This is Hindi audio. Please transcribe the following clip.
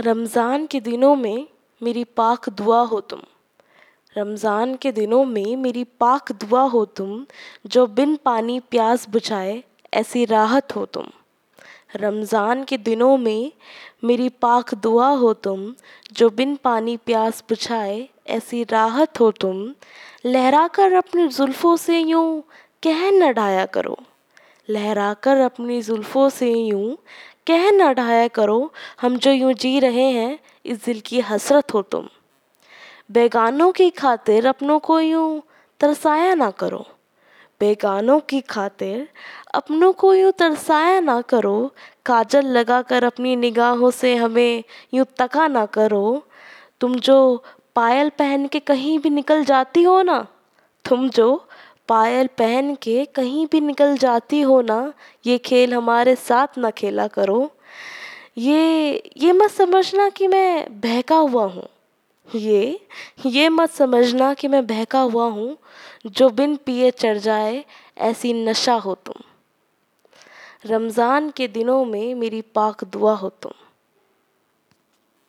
रमज़ान के दिनों में मेरी पाक दुआ हो तुम। रमज़ान के दिनों में मेरी पाक दुआ हो तुम, जो बिन पानी प्यास बुझाए ऐसी राहत हो तुम। रमज़ान के दिनों में मेरी पाक दुआ हो तुम, जो बिन पानी प्यास बुझाए ऐसी राहत हो तुम। लहरा कर अपने जुल्फ़ों से यूँ कह न ढाया करो। लहरा कर अपनी जुल्फ़ों से यूँ कह न ढाया करो, हम जो यूँ जी रहे हैं, इस दिल की हसरत हो तुम। बेगानों की खातिर अपनों को यूँ तरसाया ना करो। बेगानों की खातिर अपनों को यूँ तरसाया ना करो। काजल लगाकर अपनी निगाहों से हमें यूँ तका ना करो। तुम जो पायल पहन के कहीं भी निकल जाती हो ना, तुम जो पायल पहन के कहीं भी निकल जाती हो ना, ये खेल हमारे साथ ना खेला करो। ये ये मत समझना कि मैं बहका हुआ हूँ। ये ये मत समझना कि मैं बहका हुआ हूँ, जो बिन पिए चढ़ जाए, ऐसी नशा हो तुम। रमज़ान के दिनों में मेरी पाक दुआ हो तुम।